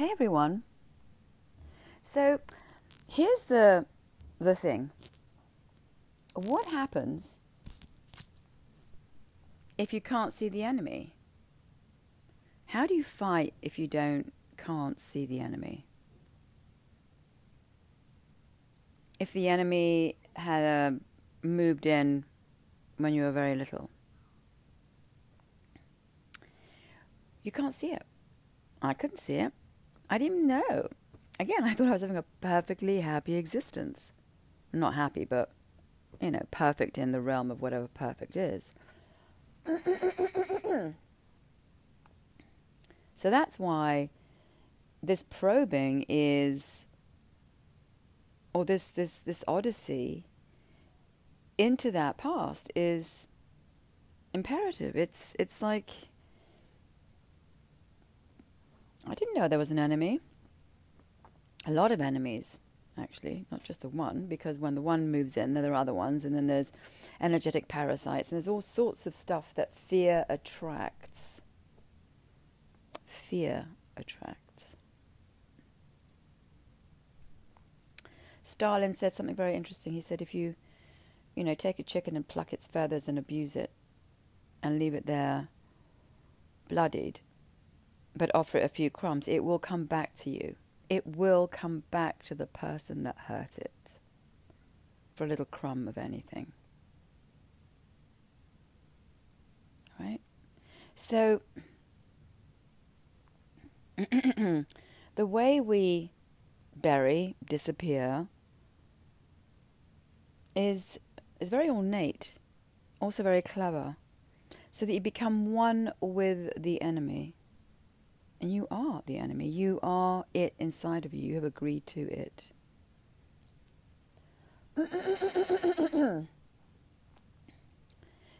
Hey everyone. So here's the the thing. What happens if you can't see the enemy? How do you fight if you don't can't see the enemy? If the enemy had uh, moved in when you were very little, you can't see it. I couldn't see it. I didn't know. Again, I thought I was having a perfectly happy existence. Not happy, but, you know, perfect in the realm of whatever perfect is. so that's why this probing is, or this, this, this odyssey into that past is imperative. It's, it's like, I didn't know there was an enemy. A lot of enemies, actually, not just the one, because when the one moves in, there are other ones, and then there's energetic parasites, and there's all sorts of stuff that fear attracts. Fear attracts. Stalin said something very interesting. He said, if you, you know, take a chicken and pluck its feathers and abuse it and leave it there bloodied, but offer it a few crumbs, it will come back to you. It will come back to the person that hurt it for a little crumb of anything. Right? So, the way we bury, disappear, is, is very ornate, also very clever, so that you become one with the enemy. And you are the enemy. You are it inside of you. You have agreed to it.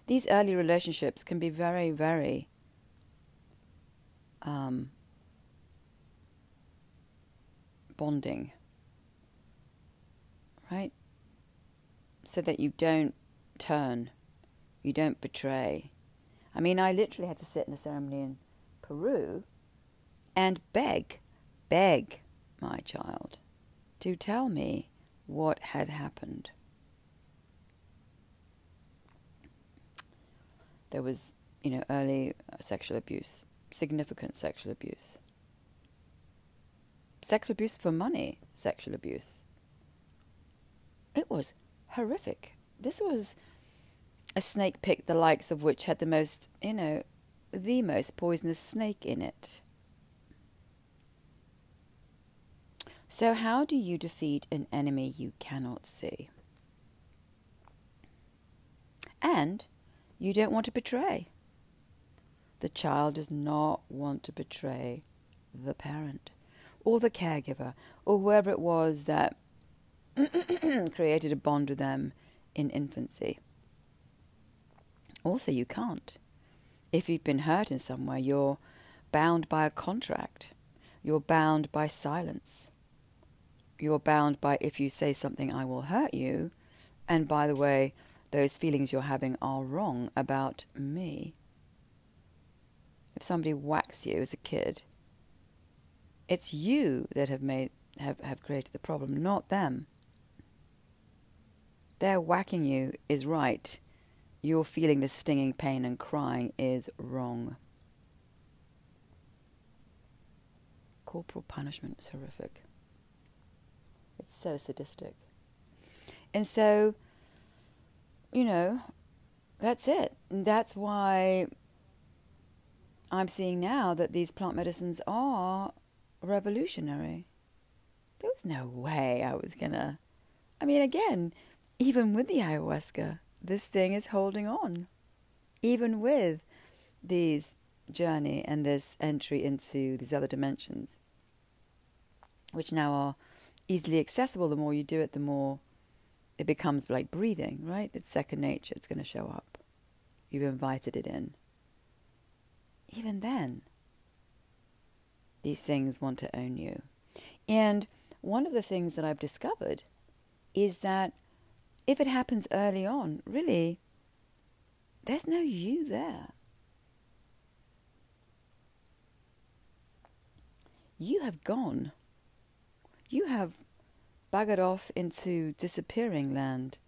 These early relationships can be very, very um, bonding, right? So that you don't turn, you don't betray. I mean, I literally had to sit in a ceremony in Peru and beg, beg my child to tell me what had happened. There was, you know, early sexual abuse, significant sexual abuse. Sexual abuse for money, sexual abuse. It was horrific. This was a snake pick, the likes of which had the most, you know, the most poisonous snake in it. So, how do you defeat an enemy you cannot see? And you don't want to betray. The child does not want to betray the parent or the caregiver or whoever it was that created a bond with them in infancy. Also, you can't. If you've been hurt in some way, you're bound by a contract, you're bound by silence you're bound by if you say something, I will hurt you. And by the way, those feelings you're having are wrong about me. If somebody whacks you as a kid, it's you that have made have, have created the problem, not them. Their whacking you is right. You're feeling the stinging pain and crying is wrong. Corporal punishment is horrific. So sadistic. And so, you know, that's it. And that's why I'm seeing now that these plant medicines are revolutionary. There was no way I was to. I mean, again, even with the ayahuasca, this thing is holding on. Even with these journey and this entry into these other dimensions, which now are easily accessible, the more you do it, the more it becomes like breathing, right? It's second nature, it's going to show up. You've invited it in. Even then, these things want to own you. And one of the things that I've discovered is that if it happens early on, really, there's no you there. you have gone. You have buggered off into disappearing land.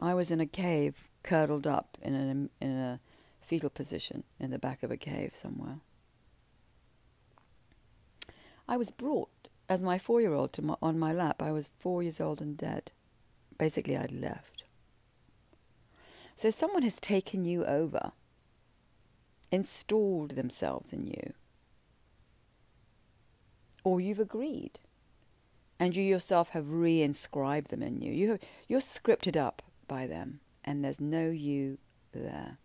I was in a cave, curdled up in a, in a fetal position in the back of a cave somewhere. I was brought as my four year old on my lap. I was four years old and dead. Basically, I'd left. So someone has taken you over, installed themselves in you, or you've agreed, and you yourself have re-inscribed them in you. you have, you're scripted up by them, and there's no you there.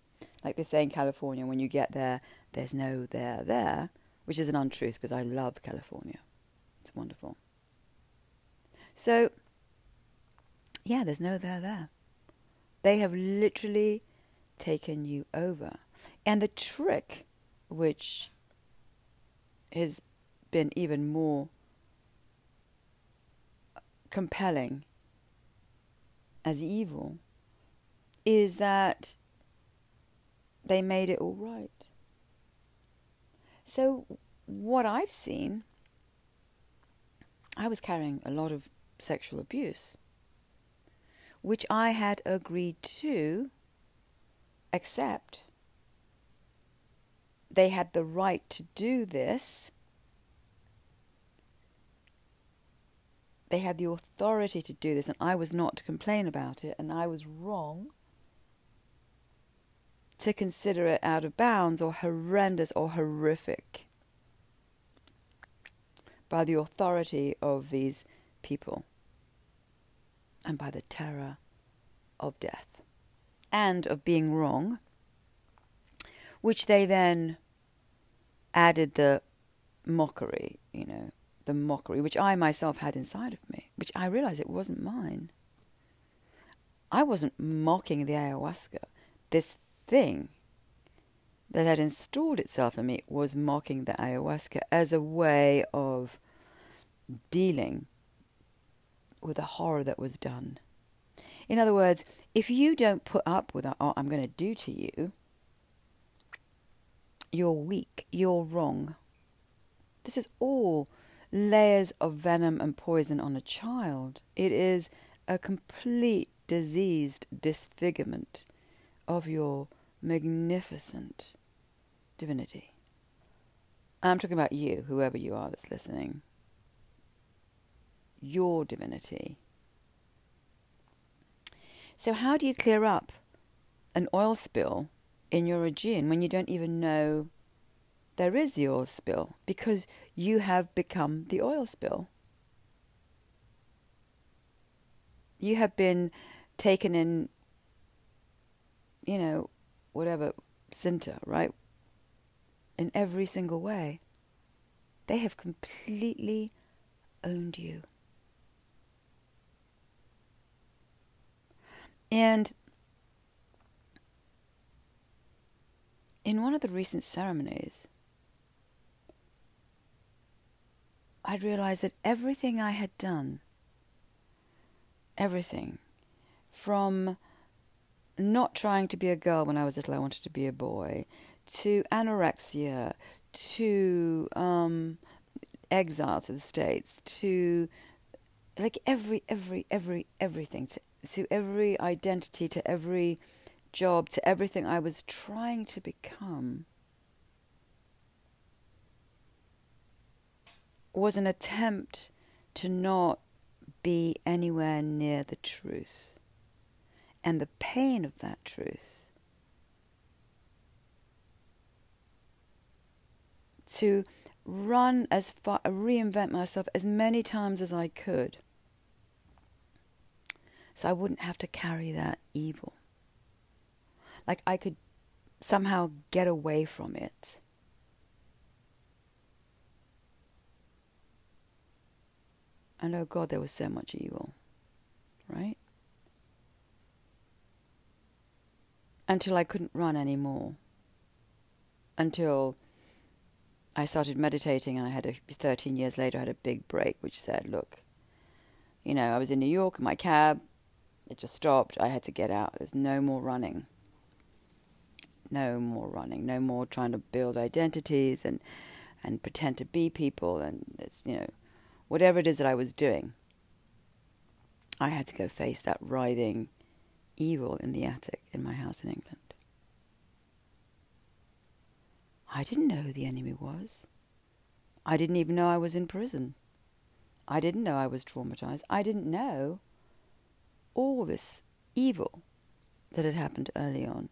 Like they say in California, when you get there, there's no there there, which is an untruth because I love California. It's wonderful. So, yeah, there's no there there. They have literally taken you over. And the trick, which has been even more compelling as evil, is that they made it all right. So, what I've seen, I was carrying a lot of sexual abuse which I had agreed to accept. They had the right to do this. They had the authority to do this, and I was not to complain about it, and I was wrong to consider it out of bounds or horrendous or horrific by the authority of these people and by the terror of death and of being wrong, which they then added the mockery, you know, the mockery, which I myself had inside of me, which I realized it wasn't mine. I wasn't mocking the ayahuasca. This thing that had installed itself in me was mocking the ayahuasca as a way of dealing with the horror that was done. In other words, if you don't put up with what oh, I'm going to do to you, you're weak, you're wrong. This is all layers of venom and poison on a child. It is a complete diseased disfigurement of your magnificent divinity. I'm talking about you, whoever you are that's listening your divinity. So, how do you clear up an oil spill in your Aegean when you don't even know there is the oil spill? Because you have become the oil spill. You have been taken in, you know, whatever, center, right? In every single way. They have completely owned you. And in one of the recent ceremonies, I realized that everything I had done, everything, from not trying to be a girl when I was little, I wanted to be a boy, to anorexia, to um, exile to the States, to like every, every, every, everything, to to every identity, to every job, to everything I was trying to become was an attempt to not be anywhere near the truth and the pain of that truth. To run as far, reinvent myself as many times as I could so I wouldn't have to carry that evil. Like I could somehow get away from it. And oh God, there was so much evil, right? Until I couldn't run anymore. Until I started meditating, and I had a 13 years later, I had a big break which said, Look, you know, I was in New York in my cab, it just stopped. I had to get out. There's no more running. No more running. No more trying to build identities and and pretend to be people and it's, you know, whatever it is that I was doing. I had to go face that writhing evil in the attic in my house in England. I didn't know who the enemy was. I didn't even know I was in prison. I didn't know I was traumatized. I didn't know all this evil that had happened early on.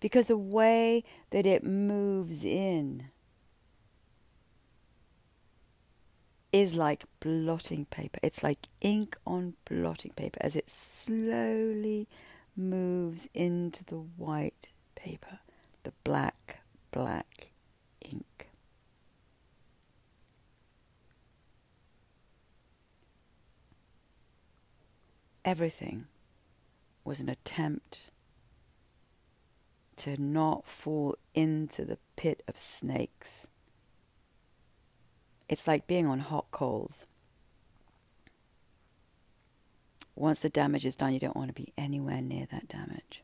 Because the way that it moves in is like blotting paper. It's like ink on blotting paper as it slowly moves into the white paper, the black, black ink. Everything was an attempt to not fall into the pit of snakes it's like being on hot coals. Once the damage is done, you don't want to be anywhere near that damage.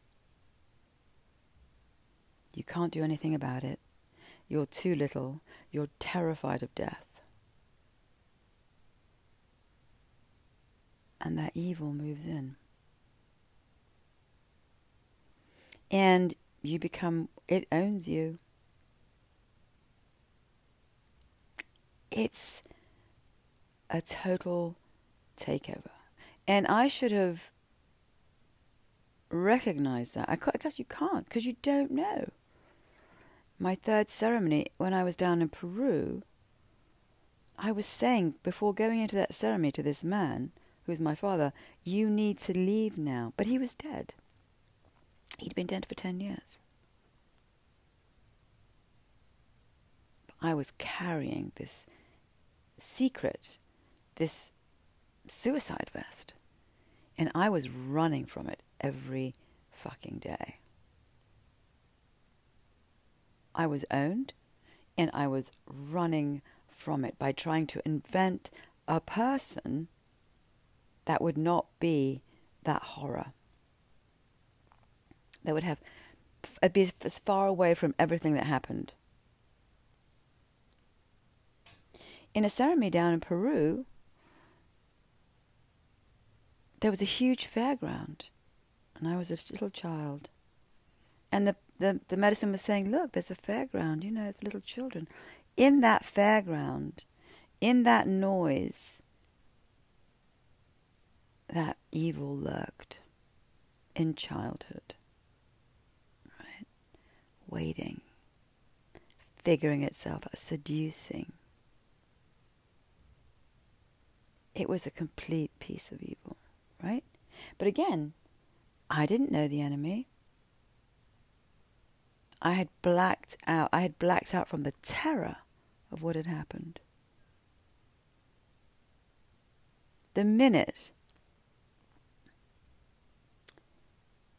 You can't do anything about it. You're too little. You're terrified of death. And that evil moves in. And you become, it owns you. It's a total takeover. And I should have recognized that. I, guess you can't because you don't know. My third ceremony, when I was down in Peru, I was saying before going into that ceremony to this man, who's my father, you need to leave now. But he was dead. He'd been dead for 10 years. I was carrying this secret, this suicide vest. And I was running from it every fucking day. I was owned and I was running from it by trying to invent a person that would not be that horror. That would have be as far away from everything that happened in a ceremony down in Peru, there was a huge fairground, and I was a little child. And the, the, the medicine was saying, Look, there's a fairground, you know, for little children. In that fairground, in that noise, that evil lurked in childhood, right? Waiting, figuring itself out, seducing it was a complete piece of evil, right? But again, I didn't know the enemy. I had blacked out. I had blacked out from the terror of what had happened. The minute,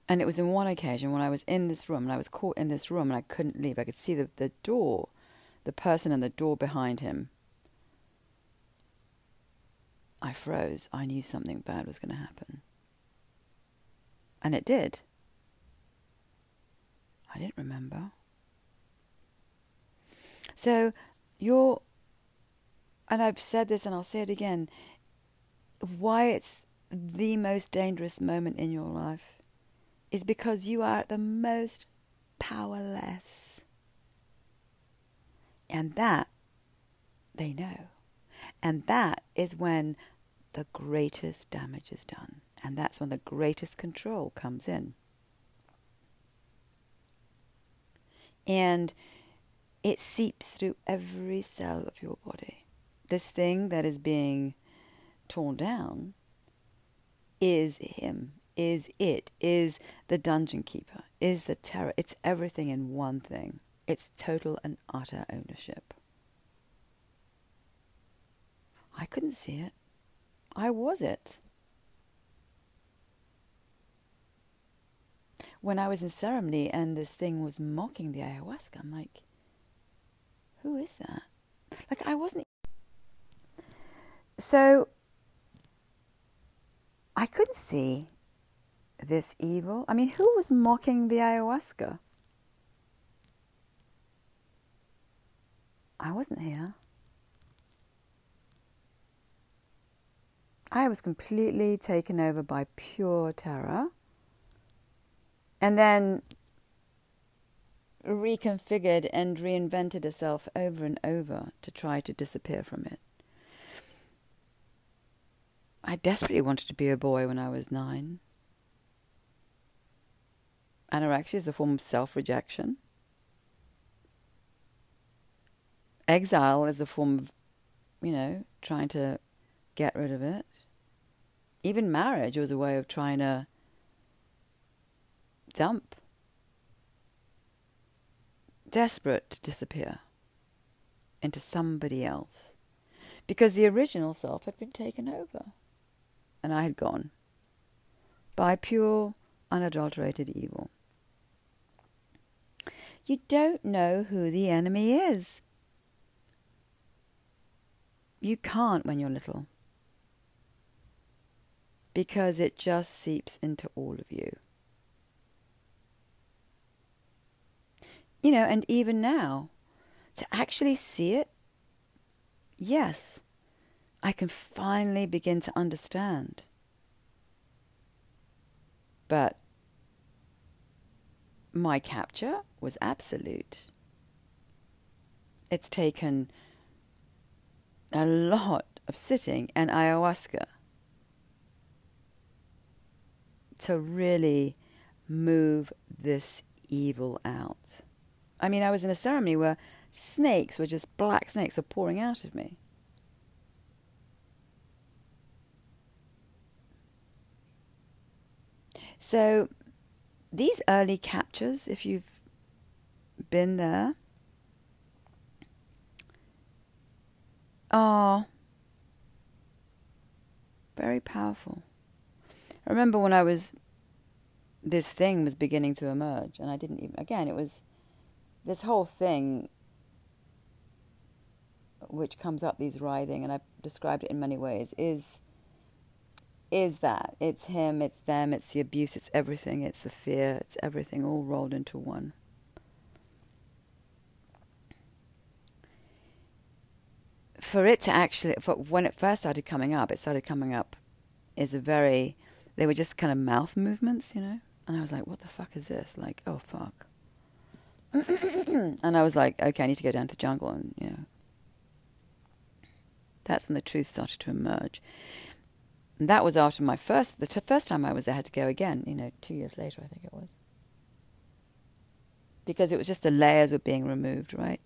and it was in one occasion when I was in this room and I was caught in this room and I couldn't leave. I could see the, the door, the person and the door behind him I froze. I knew something bad was going to happen. And it did. I didn't remember. So, you're, and I've said this and I'll say it again, why it's the most dangerous moment in your life is because you are at the most powerless. And that they know. And that is when the greatest damage is done. And that's when the greatest control comes in. And it seeps through every cell of your body. This thing that is being torn down is him, is it, is the dungeon keeper, is the terror. It's everything in one thing. It's total and utter ownership. I couldn't see it. I was it. When I was in ceremony and this thing was mocking the ayahuasca, I'm like, who is that? Like, I wasn't. So, I couldn't see this evil. I mean, who was mocking the ayahuasca? I wasn't here. I was completely taken over by pure terror. And then reconfigured and reinvented herself over and over to try to disappear from it. I desperately wanted to be a boy when I was nine. Anorexia is a form of self rejection. Exile is a form of, you know, trying to get rid of it. Even marriage was a way of trying to dump. Desperate to disappear into somebody else. Because the original self had been taken over. And I had gone by pure, unadulterated evil. You don't know who the enemy is. You can't when you're little because it just seeps into all of you. You know, and even now, to actually see it, yes, I can finally begin to understand. But my capture was absolute. It's taken a lot of sitting and ayahuasca to really move this evil out. I mean, I was in a ceremony where snakes were just black snakes were pouring out of me. So, these early captures, if you've been there, are very powerful. I remember when I was, this thing was beginning to emerge, and I didn't even, again, it was this whole thing which comes up, these writhing, and I've described it in many ways, is is that it's him, it's them, it's the abuse, it's everything, it's the fear, it's everything all rolled into one. For it to actually, for when it first started coming up, it started coming up is a very they were just kind of mouth movements, you know? And I was like, what the fuck is this? Like, oh fuck. and I was like, okay, I need to go down to the jungle and, you know. That's when the truth started to emerge. And that was after my first, the t- first time I was there, I had to go again, you know, two years later, I think it was. Because it was just the layers were being removed, right?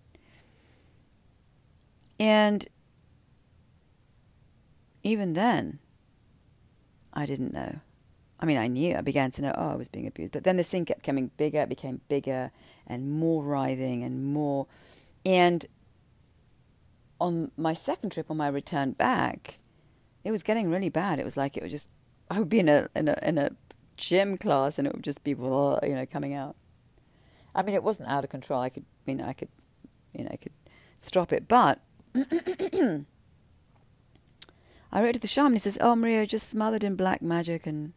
And even then, I didn't know. I mean, I knew, I began to know, oh, I was being abused. But then the scene kept coming bigger, it became bigger and more writhing and more. And on my second trip, on my return back, it was getting really bad. It was like it was just, I would be in a, in a, in a gym class and it would just be, you know, coming out. I mean, it wasn't out of control. I could, you know, I could, you know, I could stop it. But I wrote to the shaman. He says, "Oh, Maria, just smothered in black magic and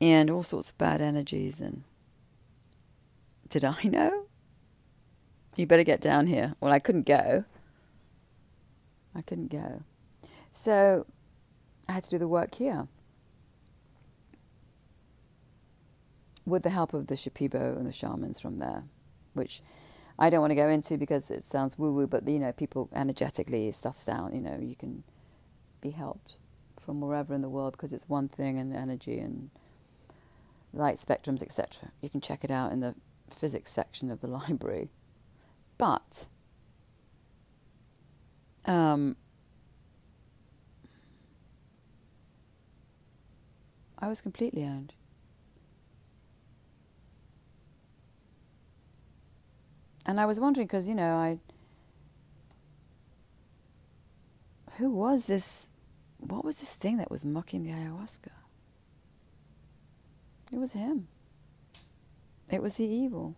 and all sorts of bad energies." And did I know? You better get down here. Well, I couldn't go. I couldn't go, so I had to do the work here with the help of the Shipibo and the shamans from there, which I don't want to go into because it sounds woo woo, but you know, people energetically stuff's down. You know, you can be helped from wherever in the world because it's one thing and energy and light spectrums, etc. You can check it out in the physics section of the library. But um, I was completely owned. And I was wondering because, you know, I. Who was this what was this thing that was mocking the ayahuasca? It was him. It was the evil.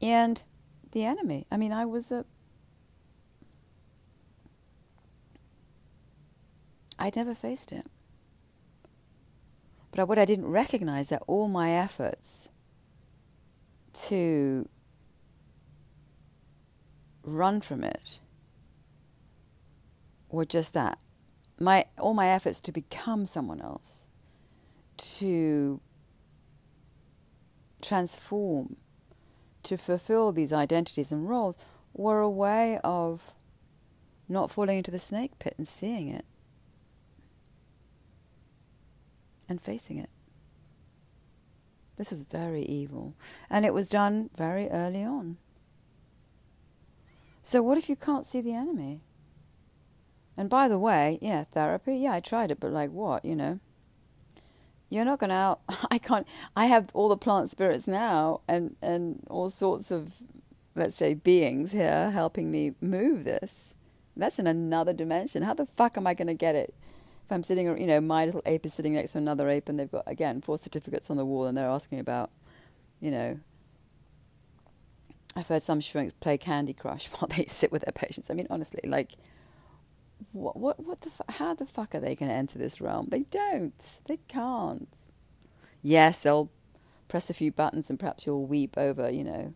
And the enemy. I mean, I was a. I'd never faced it. But what I didn't recognize that all my efforts to run from it were just that. My all my efforts to become someone else, to transform, to fulfill these identities and roles were a way of not falling into the snake pit and seeing it and facing it. This is very evil. And it was done very early on. So, what if you can't see the enemy? And by the way, yeah, therapy, yeah, I tried it, but like what, you know? You're not to out. I can't. I have all the plant spirits now and, and all sorts of, let's say, beings here helping me move this. That's in another dimension. How the fuck am I to get it? If I'm sitting, you know, my little ape is sitting next to another ape and they've got, again, four certificates on the wall and they're asking about, you know, I've heard some shrinks play Candy Crush while they sit with their patients. I mean, honestly, like, what, what, what the, how the fuck are they going to enter this realm? They don't. They can't. Yes, they'll press a few buttons and perhaps you'll weep over, you know,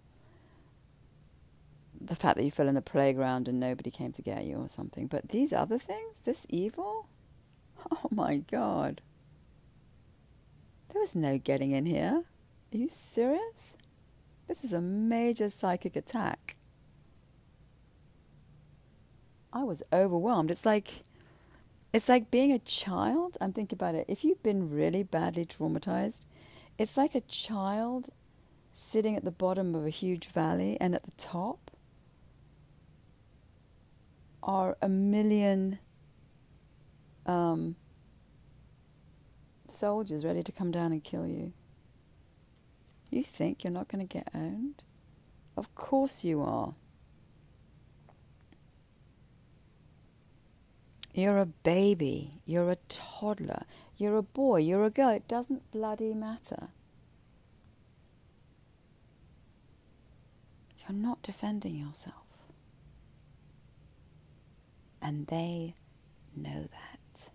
the fact that you fell in the playground and nobody came to get you or something. But these other things, this evil, oh my god. There was no getting in here. Are you serious? This is a major psychic attack. I was overwhelmed. It's like it's like being a child. I'm thinking about it. If you've been really badly traumatized, it's like a child sitting at the bottom of a huge valley and at the top are a million um, soldiers ready to come down and kill you. You think you're not going to get owned? Of course you are. You're a baby. You're a toddler. You're a boy. You're a girl. It doesn't bloody matter. You're not defending yourself. And they know that.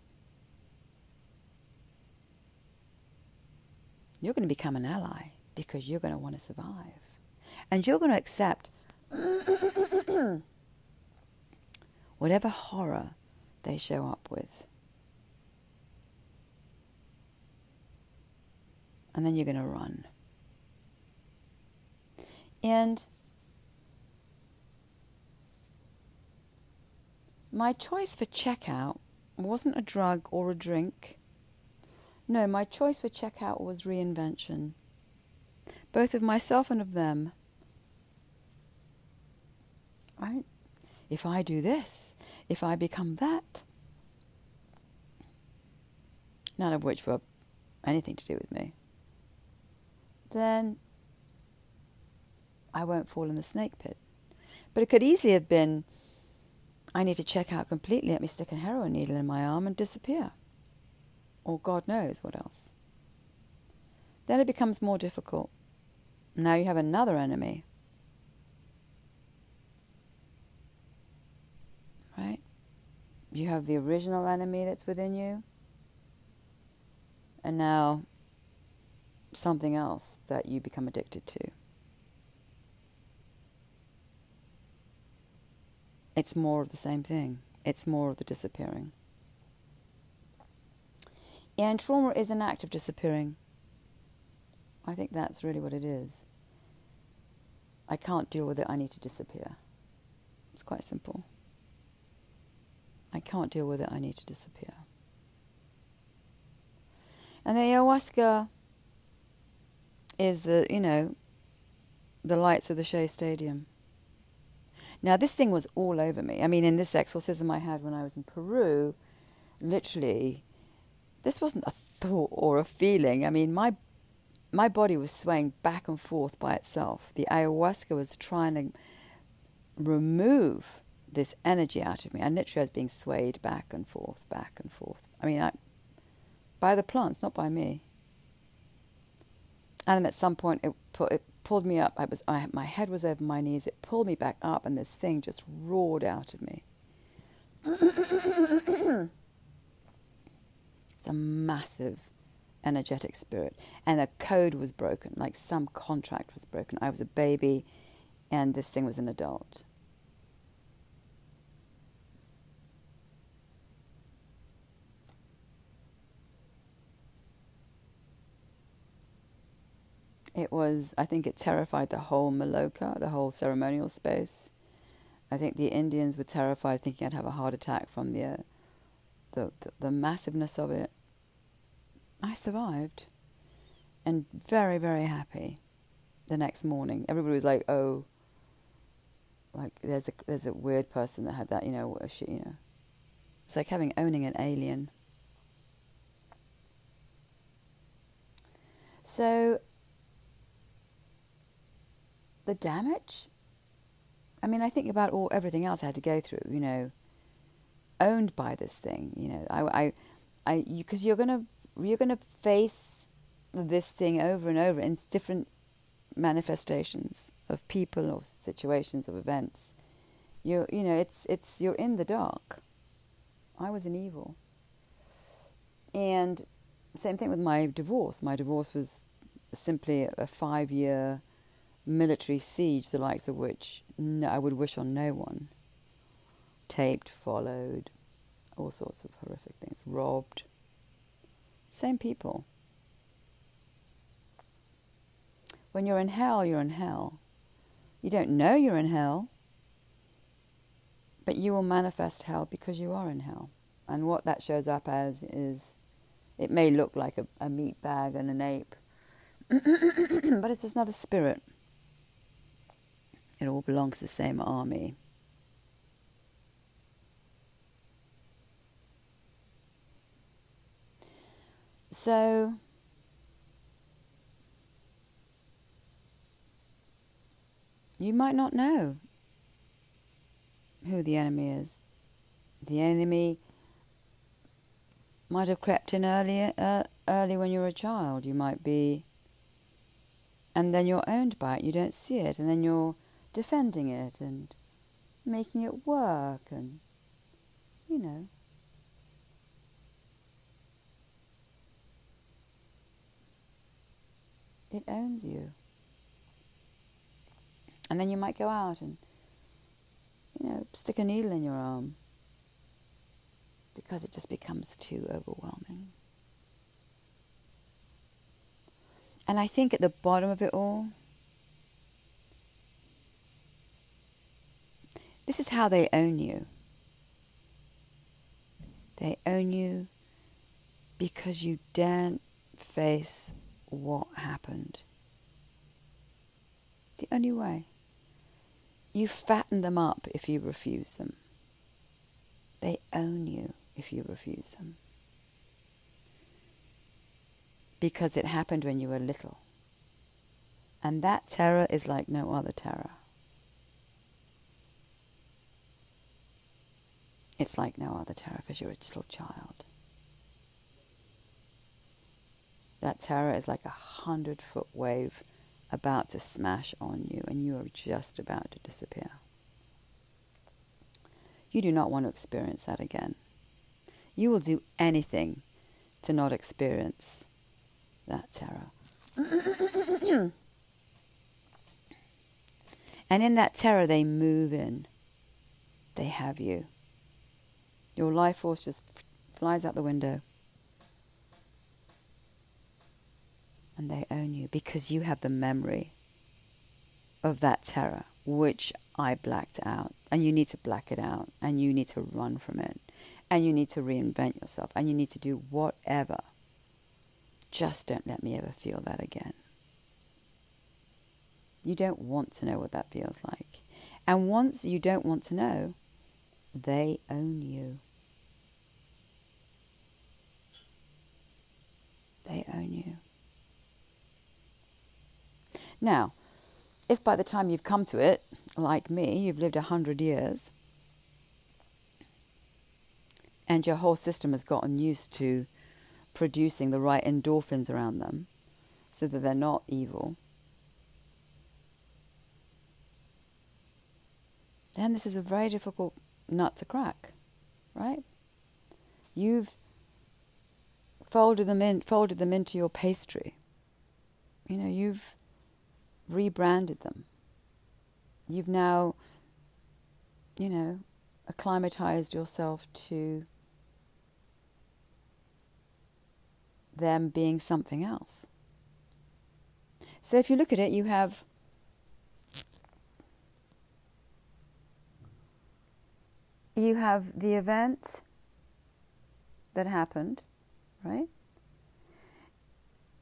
You're going to become an ally because you're going to want to survive. And you're going to accept whatever horror they show up with. And then you're going to run. And my choice for checkout wasn't a drug or a drink. No, my choice for checkout was reinvention both of myself and of them. Right? If I do this, if I become that, none of which were anything to do with me, then I won't fall in the snake pit. But it could easily have been I need to check out completely, let me stick a heroin needle in my arm and disappear. Or God knows what else. Then it becomes more difficult. Now you have another enemy. Right? You have the original enemy that's within you. And now something else that you become addicted to. It's more of the same thing. It's more of the disappearing. And trauma is an act of disappearing. I think that's really what it is. I can't deal with it, I need to disappear. It's quite simple. I can't deal with it, I need to disappear. And the ayahuasca is the, you know, the lights of the Shea Stadium. Now, this thing was all over me. I mean, in this exorcism I had when I was in Peru, literally, this wasn't a thought or a feeling. I mean, my my body was swaying back and forth by itself. The ayahuasca was trying to remove this energy out of me. I literally was being swayed back and forth, back and forth. I mean, I, by the plants, not by me. And then at some point, it, pu- it pulled me up. I was, I, my head was over my knees. It pulled me back up, and this thing just roared out of me. it's a massive energetic spirit. And a code was broken, like some contract was broken. I was a baby and this thing was an adult. It was, I think, it terrified the whole Maloka, the whole ceremonial space. I think the Indians were terrified, thinking I'd have a heart attack from the, uh, the, the, the massiveness of it. I survived, and very, very happy. The next morning, everybody was like, "Oh, like there's a there's a weird person that had that, you know, she, you know." It's like having owning an alien. So the damage. I mean, I think about all everything else I had to go through. You know, owned by this thing. You know, I, I, I, because you, you're gonna you're gonna face this thing over and over in different manifestations of people or situations of events. You you know, it's it's you're in the dark. I was an evil. And same thing with my divorce. My divorce was simply a five year military siege, the likes of which no, I would wish on no one. Taped, followed, all sorts of horrific things, robbed. Same people. When you're in hell, you're in hell. You don't know you're in hell, but you will manifest hell because you are in hell. And what that shows up as is it may look like a, a meat bag and an ape, but it's just another spirit. It all belongs to the same army. So, you might not know who the enemy is. The enemy might have crept in early, uh, early when you were a child. You might be, and then you're owned by it. You don't see it, and then you're defending it and making it work, and you know. It owns you. And then you might go out and, you know, stick a needle in your arm because it just becomes too overwhelming. And I think at the bottom of it all, this is how they own you. They own you because you daren't face what happened. The only way. You fatten them up if you refuse them. They own you if you refuse them. Because it happened when you were little. And that terror is like no other terror. It's like no other terror because you're a little child. That terror is like a hundred foot wave about to smash on you, and you are just about to disappear. You do not want to experience that again. You will do anything to not experience that terror. and in that terror, they move in. They have you. Your life force just flies out the window. And they own you because you have the memory of that terror, which I blacked out. And you need to black it out and you need to run from it and you need to reinvent yourself and you need to do whatever. Just don't let me ever feel that again. You don't want to know what that feels like. And once you don't want to know, they own you. They own you. Now, if by the time you've come to it, like me, you've lived a hundred years, and your whole system has gotten used to producing the right endorphins around them so that they're not evil, then this is a very difficult nut to crack, right? You've folded them in, folded them into your pastry. You know, you've rebranded them. You've now, you know, acclimatized yourself to them being something else. So if you look at it, you have you have the event that happened, right?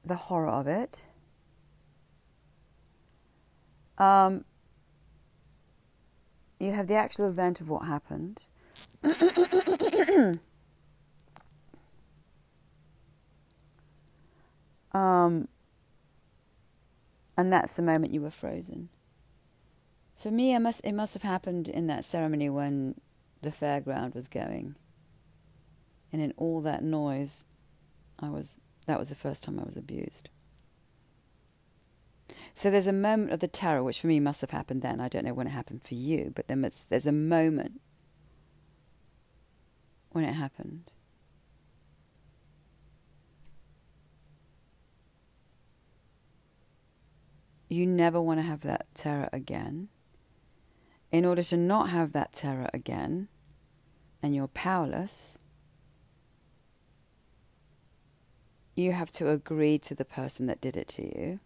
The horror of it. Um, you have the actual event of what happened. um, and that's the moment you were frozen. For me, it must it must have happened in that ceremony when the fairground was going, and in all that noise, I was that was the first time I was abused. So there's a moment of the terror, which for me must have happened then. I don't know when it happened for you, but then there's a moment when it happened. You never want to have that terror again. In order to not have that terror again, and you're powerless, you have to agree to the person that did it to you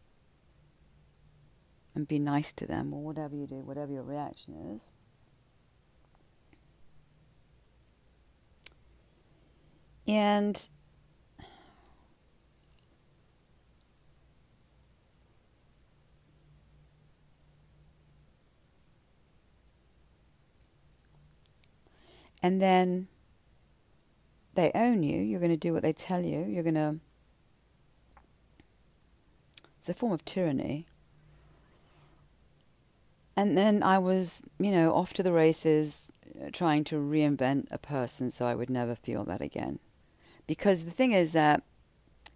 and be nice to them or whatever you do, whatever your reaction is. And and then they own you. You're going to do what they tell you. You're going to. It's a form of tyranny. And then I was, you know, off to the races, uh, trying to reinvent a person so I would never feel that again. Because the thing is that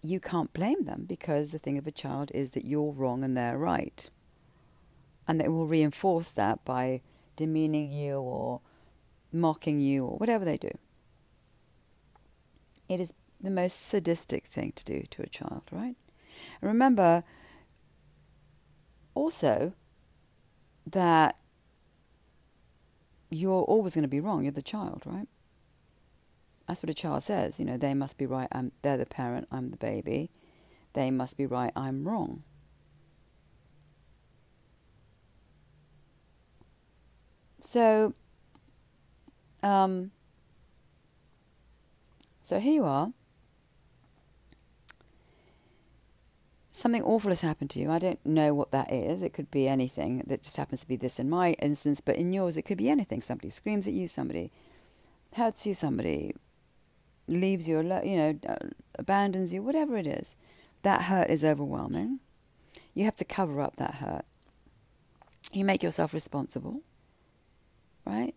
you can't blame them because the thing of a child is that you're wrong and they're right. And they will reinforce that by demeaning you or mocking you or whatever they do. It is the most sadistic thing to do to a child, right? And remember also that you're always going to be wrong. You're the child, right? That's what a child says. You know, they must be right. I'm, they're the parent. I'm the baby. They must be right. I'm wrong. So, um, so here you are. something awful has happened to you. I don't know what that is. It could be anything that just happens to be this in my instance, but in yours, it could be anything. Somebody screams at you, somebody hurts you, somebody leaves you, you know, uh, abandons you, whatever it is. That hurt is overwhelming. You have to cover up that hurt. You make yourself responsible, right?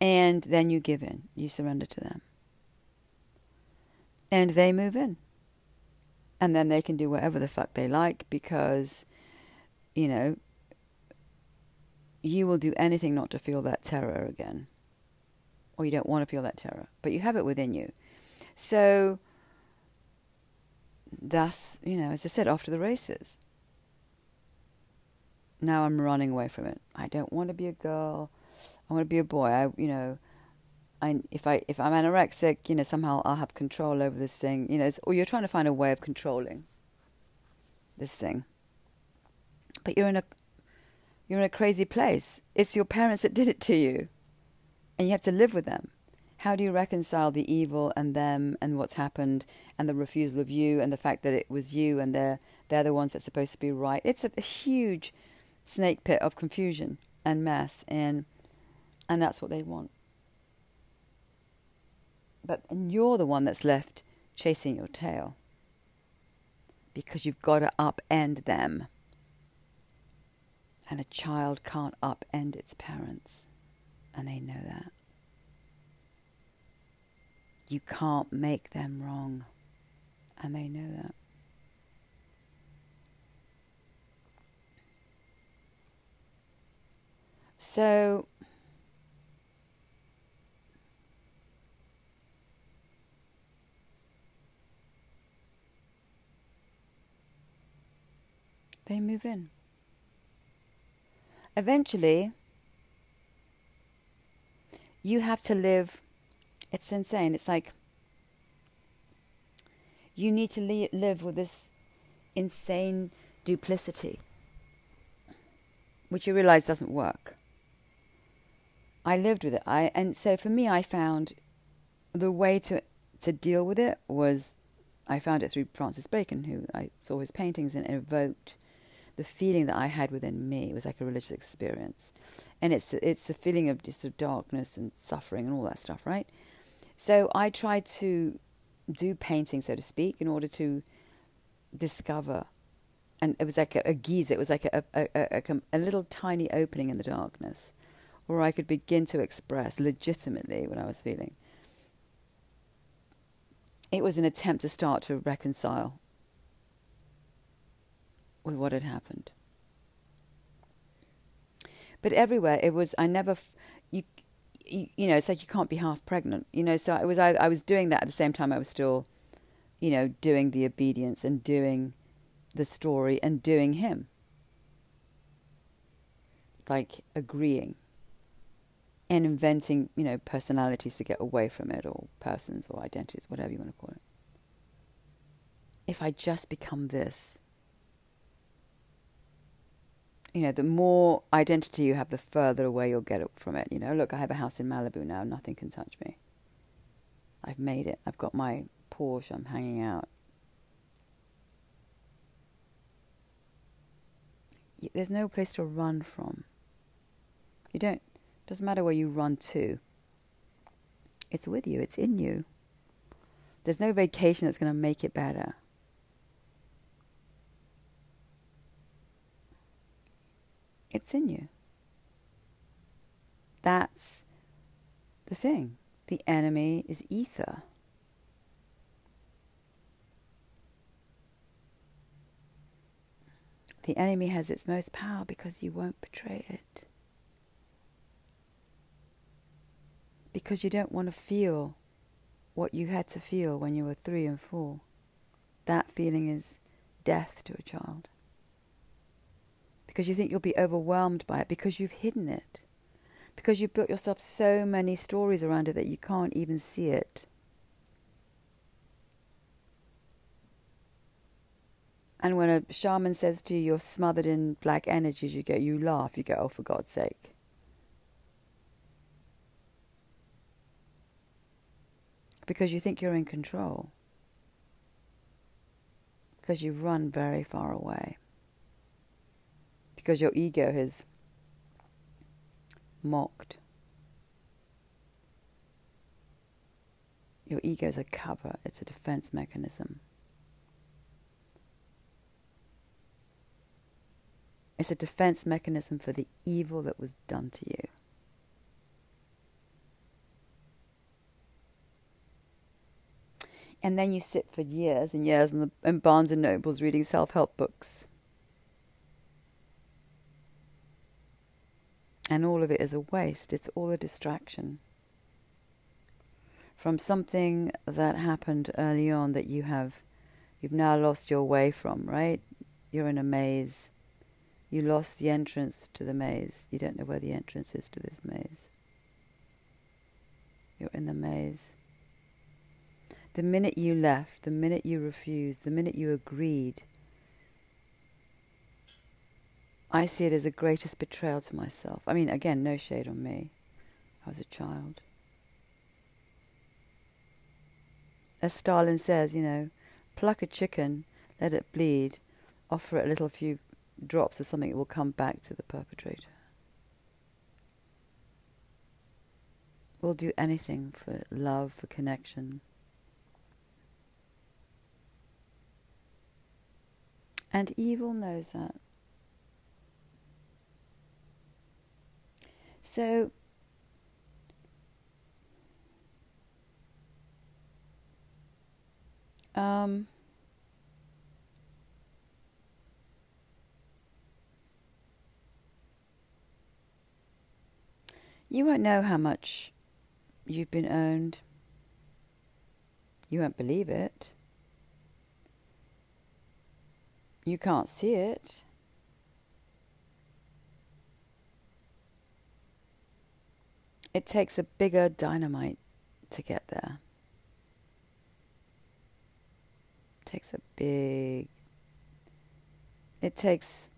And then you give in, you surrender to them. And they move in and then they can do whatever the fuck they like because, you know, you will do anything not to feel that terror again. Or you don't want to feel that terror, but you have it within you. So, thus, you know, as I said, after the races. Now I'm running away from it. I don't want to be a girl. I want to be a boy. I, you know, I, if I if I'm anorexic, you know, somehow I'll have control over this thing. You know, or you're trying to find a way of controlling this thing. But you're in a you're in a crazy place. It's your parents that did it to you, and you have to live with them. How do you reconcile the evil and them and what's happened and the refusal of you and the fact that it was you and they're they're the ones that's supposed to be right? It's a, a huge snake pit of confusion and mess, and and that's what they want. But and you're the one that's left chasing your tail because you've got to upend them. And a child can't upend its parents, and they know that. You can't make them wrong, and they know that. So, they move in. Eventually, you have to live. It's insane. It's like you need to li- live with this insane duplicity, which you realize doesn't work. I lived with it. I and so for me, I found the way to to deal with it was I found it through Francis Bacon, who I saw his paintings and evoked the feeling that I had within me. Was like a religious experience, and it's it's the feeling of just of darkness and suffering and all that stuff, right? So I tried to do painting, so to speak, in order to discover. And it was like a, a geyser. It was like a, a, a, a little tiny opening in the darkness, where I could begin to express legitimately what I was feeling it was an attempt to start to reconcile with what had happened. But everywhere it was, I never, you, you, you, know, it's like you can't be half pregnant, you know. So I was, I, I was doing that at the same time. I was still, you know, doing the obedience and doing the story and doing him, like agreeing and inventing, you know, personalities to get away from it, or persons, or identities, whatever you want to call it. If I just become this, you know, the more identity you have, the further away you'll get from it. You know, look, I have a house in Malibu now, nothing can touch me. I've made it. I've got my Porsche, I'm hanging out. There's no place to run from. You don't doesn't matter where you run to. It's with you, it's in you. There's no vacation that's going to make it better. It's in you. That's the thing. The enemy is ether. The enemy has its most power because you won't betray it. because you don't want to feel what you had to feel when you were three and four. That feeling is death to a child. Because you think you'll be overwhelmed by it because you've hidden it. Because you've built yourself so many stories around it that you can't even see it. And when a shaman says to you, you're smothered in black energies, you go, you laugh, you go, oh, for God's sake. because you think you're in control, because you run very far away, because your ego has mocked. Your ego is a cover, it's a defense mechanism. It's a defense mechanism for the evil that was done to you. And then you sit for years and years in, the, in Barnes and Nobles reading self help books. And all of it is a waste, it's all a distraction from something that happened early on that you have you've now lost your way from, right? You're in a maze. You lost the entrance to the maze. You don't know where the entrance is to this maze. You're in the maze. The minute you left, the minute you refused, the minute you agreed, I see it as the greatest betrayal to myself. I mean, again, no shade on me. I was a child. As Stalin says, you know, pluck a chicken, let it bleed, offer it a little few drops of something, it will come back to the perpetrator. We'll do anything for love, for connection. And evil knows that. So, um, you won't know how much you've been owned. You won't believe it. You can't see it. It takes a bigger dynamite to get there. It takes a big it takes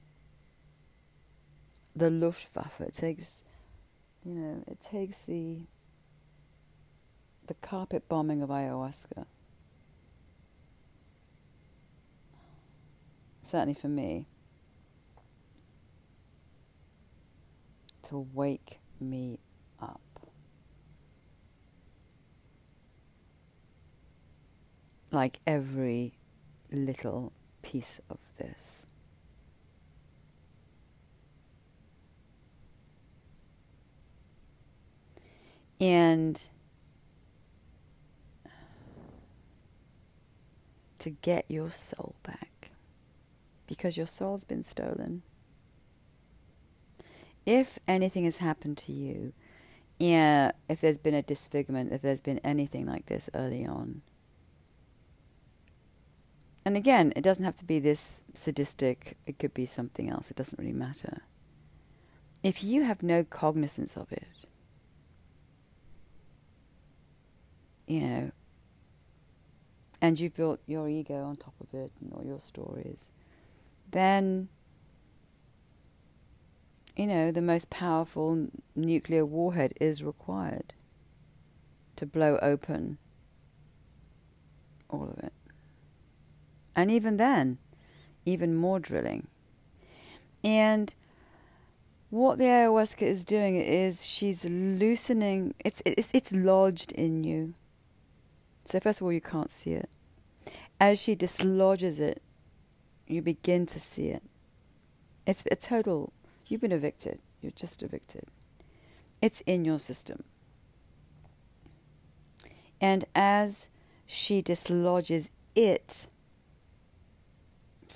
the Luftwaffe. It takes, you know, it takes the the carpet bombing of ayahuasca. Certainly for me. To wake me up. Like every little piece of this. And to get your soul back because your soul's been stolen. If anything has happened to you, yeah, if there's been a disfigurement, if there's been anything like this early on, and again, it doesn't have to be this sadistic, it could be something else, it doesn't really matter. If you have no cognizance of it, you know, and you've built your ego on top of it and all your stories, then, you know, the most powerful nuclear warhead is required to blow open all of it. And even then, even more drilling. And what the ayahuasca is doing is she's loosening, it's, it's, it's lodged in you. So, first of all, you can't see it. As she dislodges it, you begin to see it. It's a total, you've been evicted. You're just evicted. It's in your system. And as she dislodges it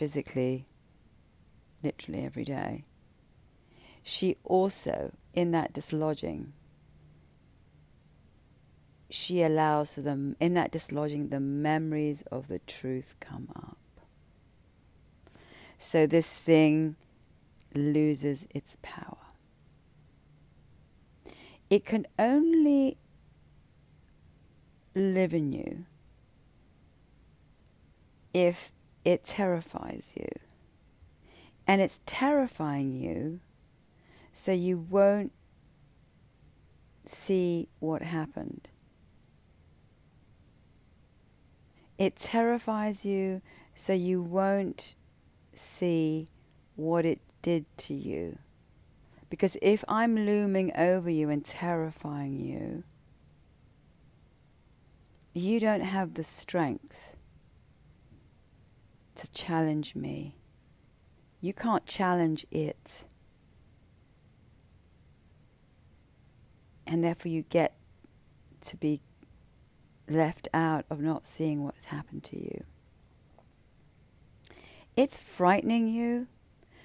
physically, literally every day, she also, in that dislodging, she allows them, in that dislodging, the memories of the truth come up. So this thing loses its power. It can only live in you if it terrifies you. And it's terrifying you so you won't see what happened. It terrifies you so you won't see what it did to you. Because if I'm looming over you and terrifying you, you don't have the strength challenge me. You can't challenge it. And therefore, you get to be left out of not seeing what's happened to you. It's frightening you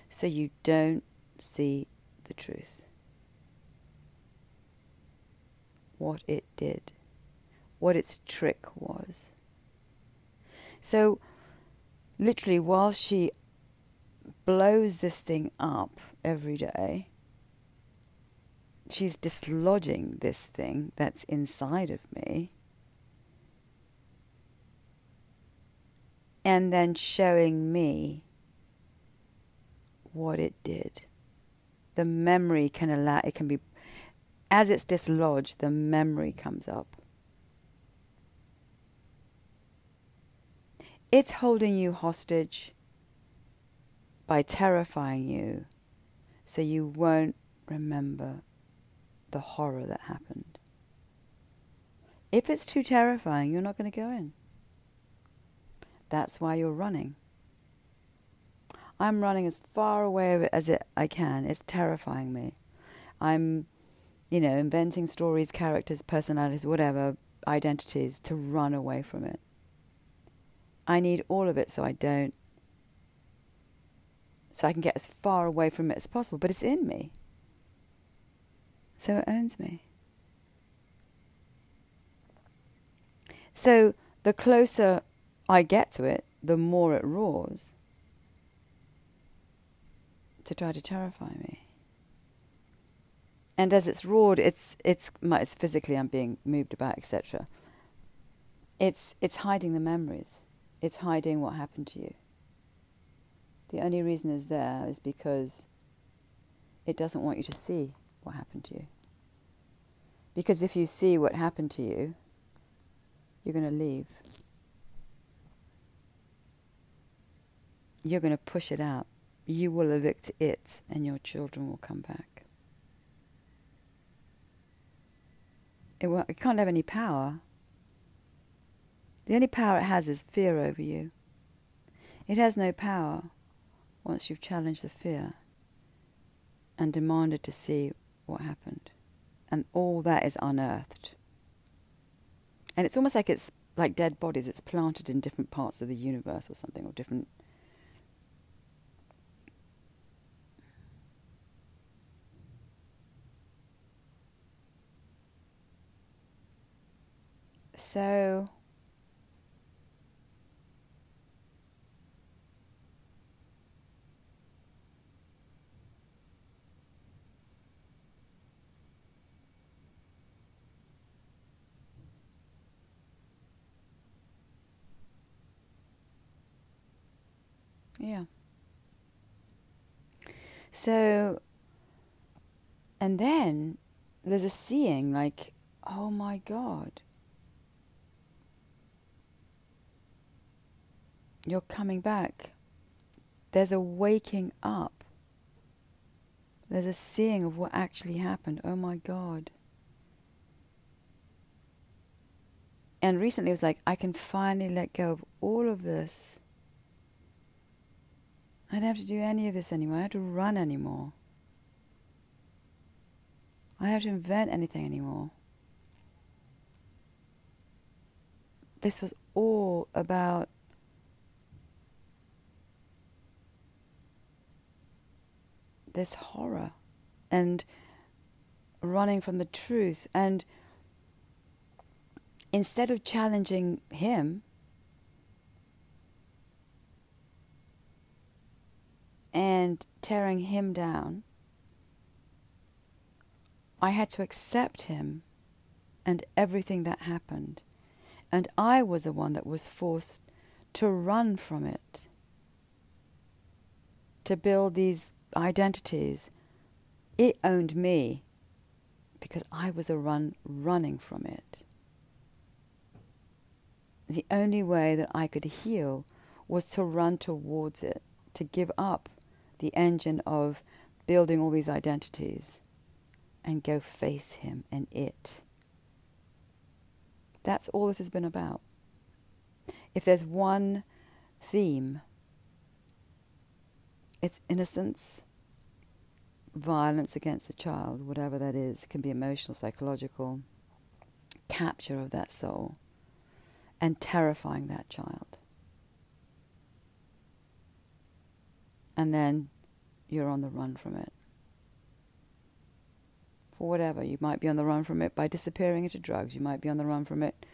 so you don't see the truth. What it did, what its trick was. So, literally, while she blows this thing up every day, she's dislodging this thing that's inside of me and then showing me what it did. The memory can allow, it can be, as it's dislodged, the memory comes up. It's holding you hostage by terrifying you so you won't remember the horror that happened. If it's too terrifying, you're not going to go in. That's why you're running. I'm running as far away as it, I can. It's terrifying me. I'm, you know, inventing stories, characters, personalities, whatever, identities to run away from it. I need all of it so I don't, so I can get as far away from it as possible, but it's in me. So it owns me. So the closer I get to it, the more it roars to try to terrify me. And as it's roared, it's it's it's physically I'm being moved about, etc. It's it's hiding the memories. It's hiding what happened to you. The only reason it's there is because it doesn't want you to see what happened to you. Because if you see what happened to you, you're going to leave. You're going to push it out. You will evict it, and your children will come back. It, will, it can't have any power. The only power it has is fear over you. It has no power once you've challenged the fear and demanded to see what happened. And all that is unearthed. And it's almost like it's like dead bodies, it's planted in different parts of the universe or something, or different. So Yeah. So, and then there's a seeing like, oh my God, you're coming back. There's a waking up. There's a seeing of what actually happened. Oh my God. And recently it was like, I can finally let go of all of this I don't have to do any of this anymore. I don't have to run anymore. I don't have to invent anything anymore. This was all about this horror and running from the truth. And instead of challenging him, and tearing him down, I had to accept him and everything that happened. And I was the one that was forced to run from it, to build these identities. It owned me because I was a run running from it. The only way that I could heal was to run towards it, to give up the engine of building all these identities and go face him and it. That's all this has been about. If there's one theme, it's innocence, violence against a child, whatever that is, it can be emotional, psychological, capture of that soul, and terrifying that child. And then you're on the run from it. For whatever. You might be on the run from it by disappearing into drugs. You might be on the run from it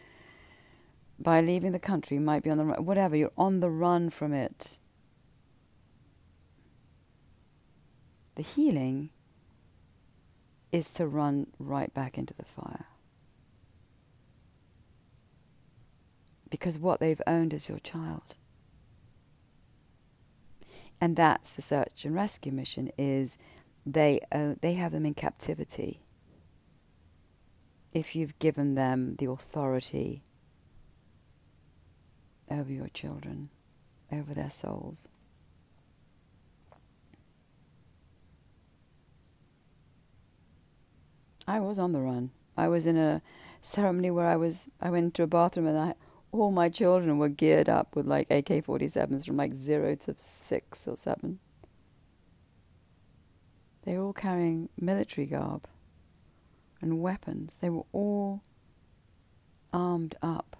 by leaving the country. You might be on the run. Whatever. You're on the run from it. The healing is to run right back into the fire. Because what they've owned is your child and that's the search and rescue mission is they uh, they have them in captivity. If you've given them the authority over your children over their souls. I was on the run. I was in a ceremony where I was I went to a bathroom and I all my children were geared up with like AK 47s from like zero to six or seven. They were all carrying military garb and weapons. They were all armed up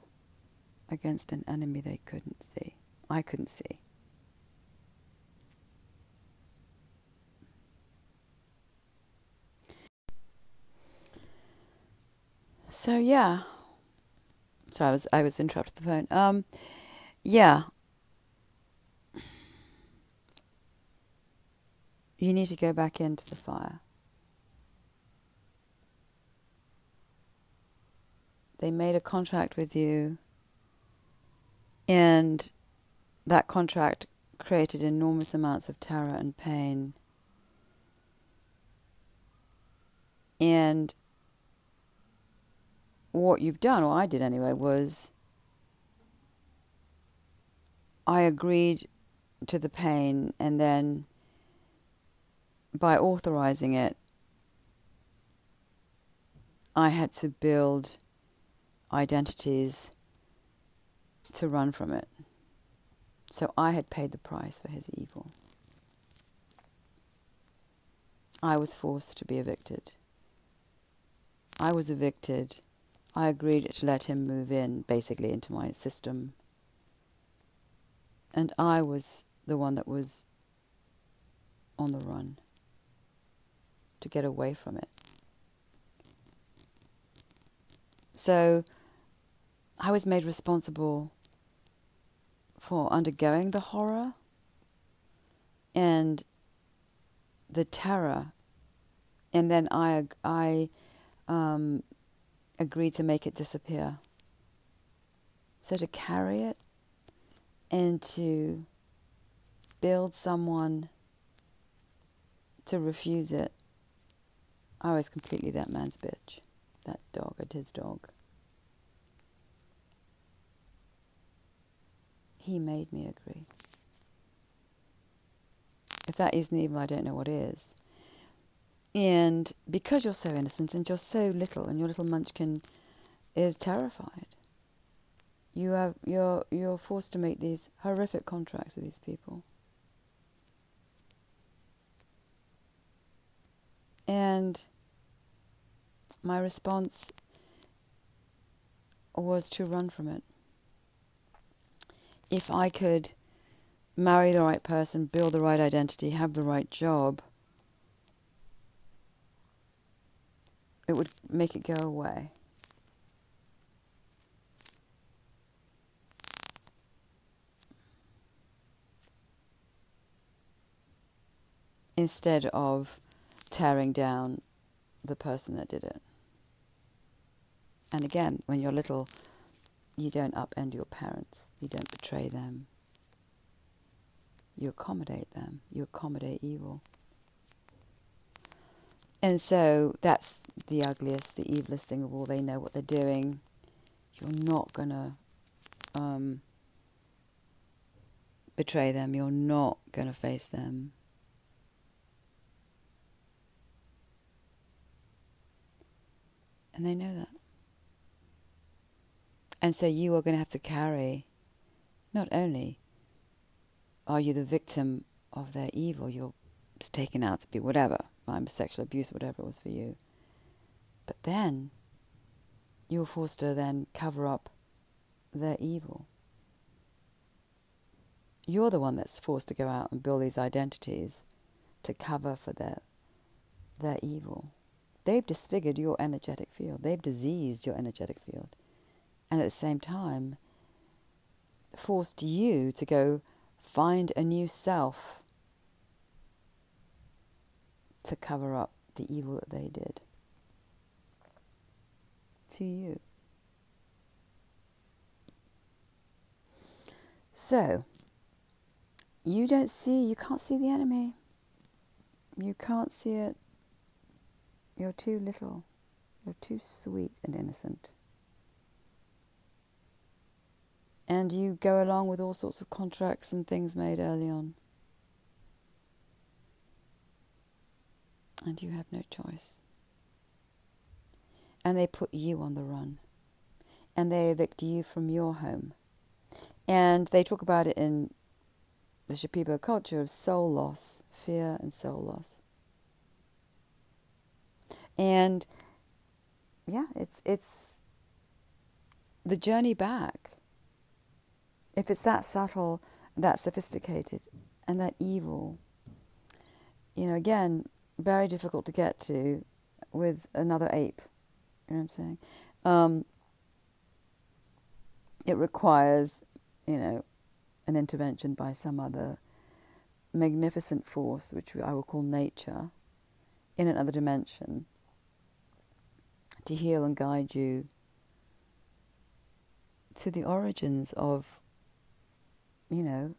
against an enemy they couldn't see. I couldn't see. So, yeah, so I was I was interrupted the phone. Um, yeah. You need to go back into the fire. They made a contract with you, and that contract created enormous amounts of terror and pain. And what you've done, or I did anyway, was I agreed to the pain, and then by authorizing it, I had to build identities to run from it. So I had paid the price for his evil. I was forced to be evicted. I was evicted. I agreed to let him move in, basically, into my system. And I was the one that was on the run to get away from it. So I was made responsible for undergoing the horror and the terror, and then I I um, agreed to make it disappear. So to carry it and to build someone to refuse it, I was completely that man's bitch, that dog and his dog. He made me agree. If that isn't evil, I don't know what is. And because you're so innocent and you're so little, and your little munchkin is terrified, you have you're you're forced to make these horrific contracts with these people. And my response was to run from it if I could marry the right person, build the right identity, have the right job, it would make it go away. Instead of tearing down the person that did it. And again, when you're little, you don't upend your parents, you don't betray them, you accommodate them, you accommodate evil. And so that's the ugliest, the evilest thing of all. They know what they're doing. You're not going to um, betray them, you're not going to face them. And they know that. And so you are going to have to carry, not only are you the victim of their evil, you're taken out to be whatever, I'm sexual abuse, whatever it was for you. But then you're forced to then cover up their evil. You're the one that's forced to go out and build these identities to cover for their their evil. They've disfigured your energetic field. They've diseased your energetic field and at the same time forced you to go find a new self to cover up the evil that they did to you. So, you don't see, you can't see the enemy. You can't see it. You're too little. You're too sweet and innocent. and you go along with all sorts of contracts and things made early on. And you have no choice. And they put you on the run. And they evict you from your home. And they talk about it in the Shipibo culture of soul loss, fear and soul loss. And yeah, it's it's the journey back if it's that subtle, that sophisticated, and that evil, you know, again, very difficult to get to with another ape. You know what I'm saying? Um, it requires, you know, an intervention by some other magnificent force, which I will call nature, in another dimension, to heal and guide you to the origins of you know,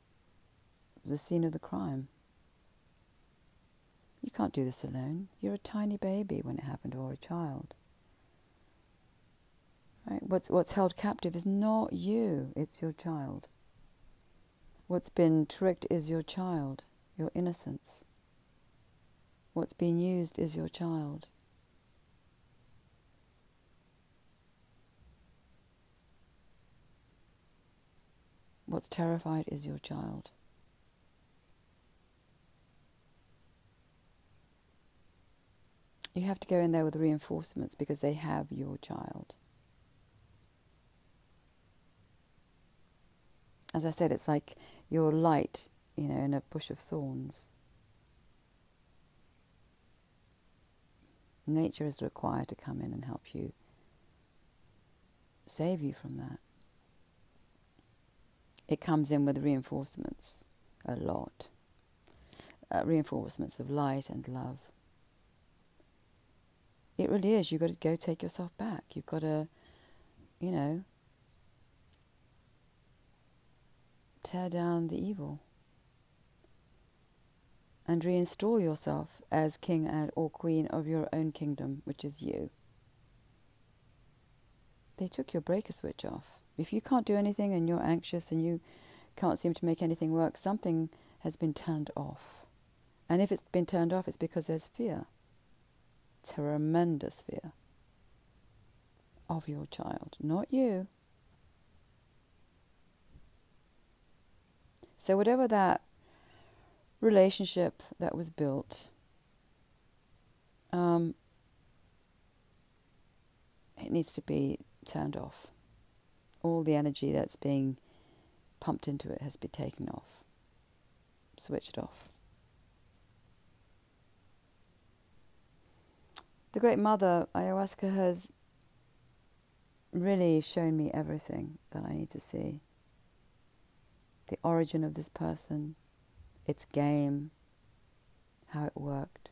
the scene of the crime. You can't do this alone. You're a tiny baby when it happened, or a child. Right? What's, what's held captive is not you, it's your child. What's been tricked is your child, your innocence. What's been used is your child. What's terrified is your child. You have to go in there with reinforcements because they have your child. As I said, it's like your light, you know, in a bush of thorns. Nature is required to come in and help you, save you from that. It comes in with reinforcements a lot. Uh, reinforcements of light and love. It really is. You've got to go take yourself back. You've got to, you know, tear down the evil and reinstall yourself as king or queen of your own kingdom, which is you. They took your breaker switch off. If you can't do anything and you're anxious and you can't seem to make anything work, something has been turned off. And if it's been turned off, it's because there's fear tremendous fear of your child, not you. So, whatever that relationship that was built, um, it needs to be turned off. All the energy that's being pumped into it has been taken off, switched off. the Great Mother, ayahuasca has really shown me everything that I need to see. The origin of this person, its game, how it worked,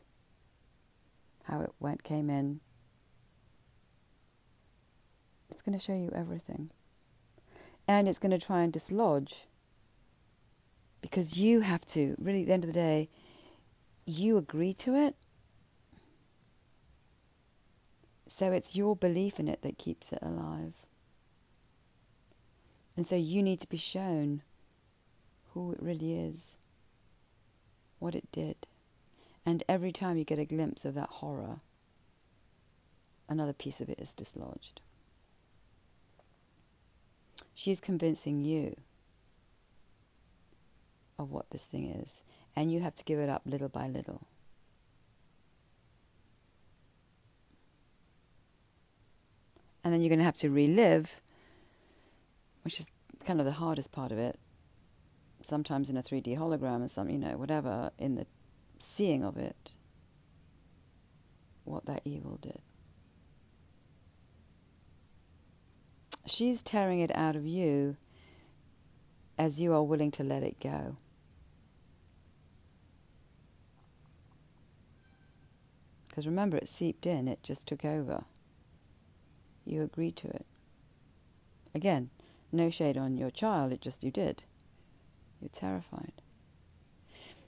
how it went, came in. It's going to show you everything. And it's going to try and dislodge because you have to, really, at the end of the day, you agree to it so it's your belief in it that keeps it alive. And so you need to be shown who it really is, what it did. And every time you get a glimpse of that horror, another piece of it is dislodged. She's convincing you of what this thing is, and you have to give it up little by little. and then you're going to have to relive, which is kind of the hardest part of it. Sometimes in a 3D hologram or some, you know, whatever, in the seeing of it, what that evil did. She's tearing it out of you as you are willing to let it go. Because remember, it seeped in, it just took over you agreed to it. Again, no shade on your child, it just you did. You're terrified.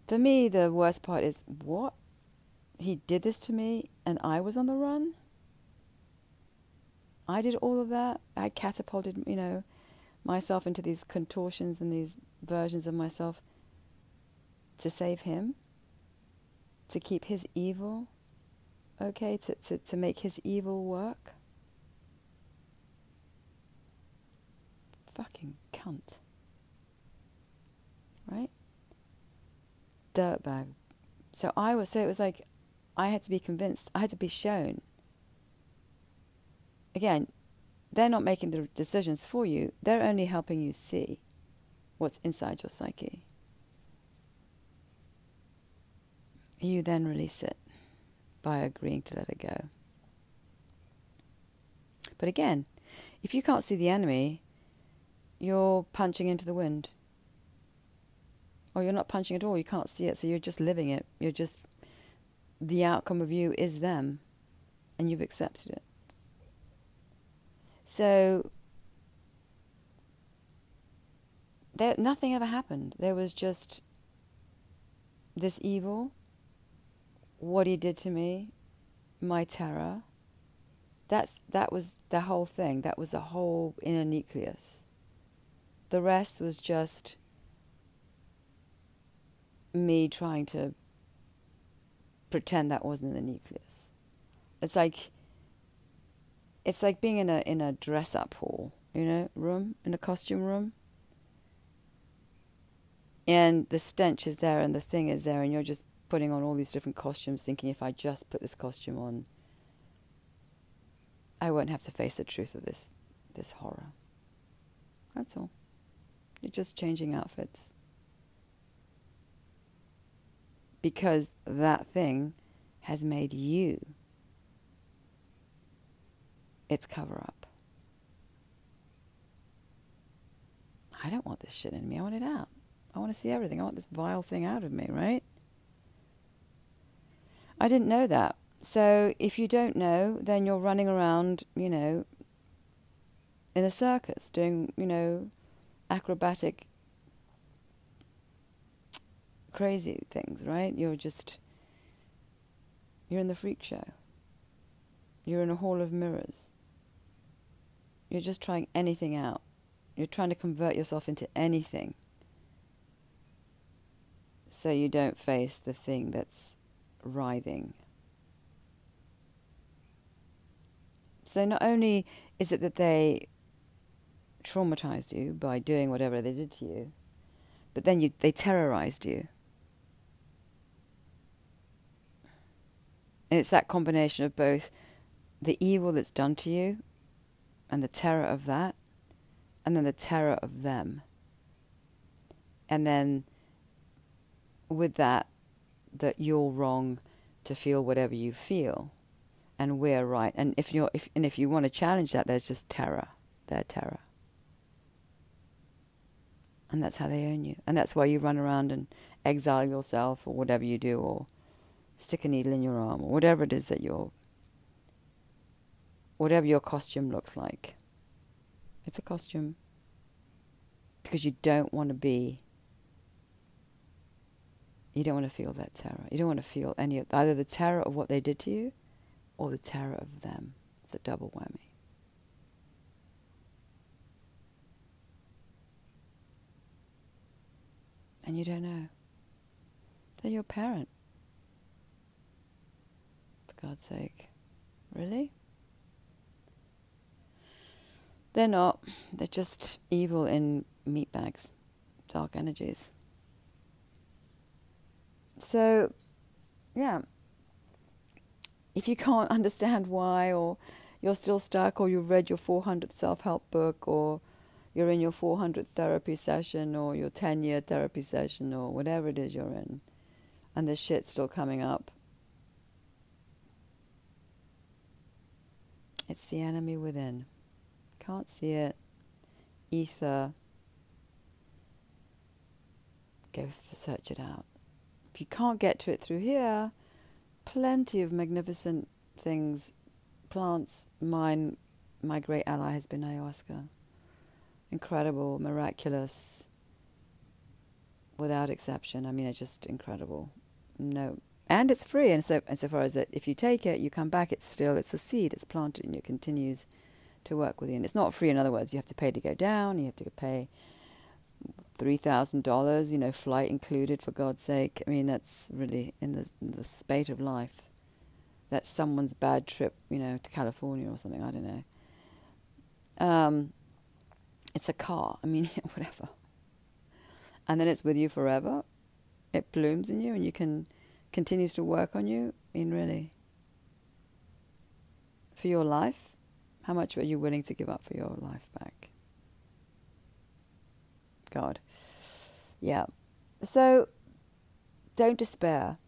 For me, the worst part is what? He did this to me and I was on the run? I did all of that. I catapulted, you know, myself into these contortions and these versions of myself to save him, to keep his evil okay, to, to, to make his evil work. fucking cunt. Right? Dirtbag. So I was, so it was like, I had to be convinced, I had to be shown. Again, they're not making the decisions for you, they're only helping you see what's inside your psyche. You then release it by agreeing to let it go. But again, if you can't see the enemy, you're punching into the wind. Or you're not punching at all, you can't see it, so you're just living it. You're just, the outcome of you is them, and you've accepted it. So, there, nothing ever happened. There was just this evil, what he did to me, my terror, that's that was the whole thing. That was the whole inner nucleus. The rest was just me trying to pretend that wasn't the nucleus. It's like it's like being in a in a dress up hall, you know, room, in a costume room. And the stench is there and the thing is there and you're just putting on all these different costumes thinking if I just put this costume on I won't have to face the truth of this this horror. That's all. You're just changing outfits. Because that thing has made you its cover up. I don't want this shit in me. I want it out. I want to see everything. I want this vile thing out of me, right? I didn't know that. So if you don't know, then you're running around, you know, in a circus doing, you know, acrobatic crazy things, right? You're just you're in the freak show. You're in a hall of mirrors. You're just trying anything out. You're trying to convert yourself into anything so you don't face the thing that's writhing. So not only is it that they traumatized you by doing whatever they did to you, but then you, they terrorized you. And it's that combination of both the evil that's done to you and the terror of that, and then the terror of them. And then with that, that you're wrong to feel whatever you feel, and we're right. And if you're if and if you want to challenge that, there's just terror, their terror, and that's how they own you, and that's why you run around and exile yourself or whatever you do, or stick a needle in your arm or whatever it is that you're whatever your costume looks like. It's a costume. Because you don't want to be, you don't want to feel that terror. You don't want to feel any of either the terror of what they did to you or the terror of them. It's a double whammy. And you don't know. They're your parent. God's sake. Really? They're not. They're just evil in meat bags, dark energies. So, yeah. If you can't understand why, or you're still stuck, or you've read your 400th self help book, or you're in your 400th therapy session, or your 10 year therapy session, or whatever it is you're in, and the shit's still coming up, it's the enemy within. Can't see it. Ether. Go search it out. If you can't get to it through here, plenty of magnificent things, plants. Mine, my great ally has been ayahuasca. Incredible, miraculous, without exception. I mean, it's just incredible. No, and it's free. And so, and so far as that, if you take it, you come back. It's still it's a seed. It's planted and it continues to work with you. And it's not free, in other words, you have to pay to go down, you have to pay $3,000, you know, flight included, for God's sake. I mean, that's really in the, in the spate of life. That's someone's bad trip, you know, to California or something, I don't know. Um, it's a car, I mean, whatever. And then it's with you forever. It blooms in you and you can, continues to work on you. I mean, really. For your life, how much are you willing to give up for your life back? God. Yeah. So don't despair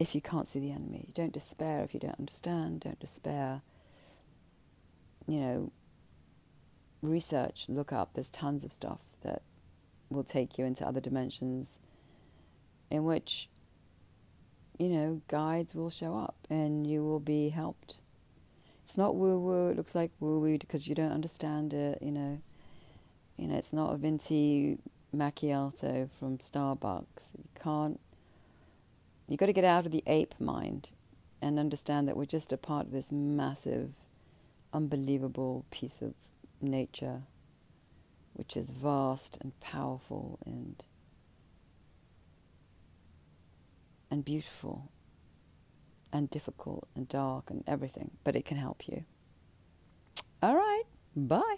if you can't see the enemy. Don't despair if you don't understand. Don't despair. You know, research, look up. There's tons of stuff that will take you into other dimensions in which, you know, guides will show up and you will be helped it's not woo woo. It looks like woo woo because you don't understand it. You know, you know, it's not a venti macchiato from Starbucks. You can't. You got to get out of the ape mind and understand that we're just a part of this massive, unbelievable piece of nature, which is vast and powerful and and beautiful and difficult and dark and everything, but it can help you. All right, bye.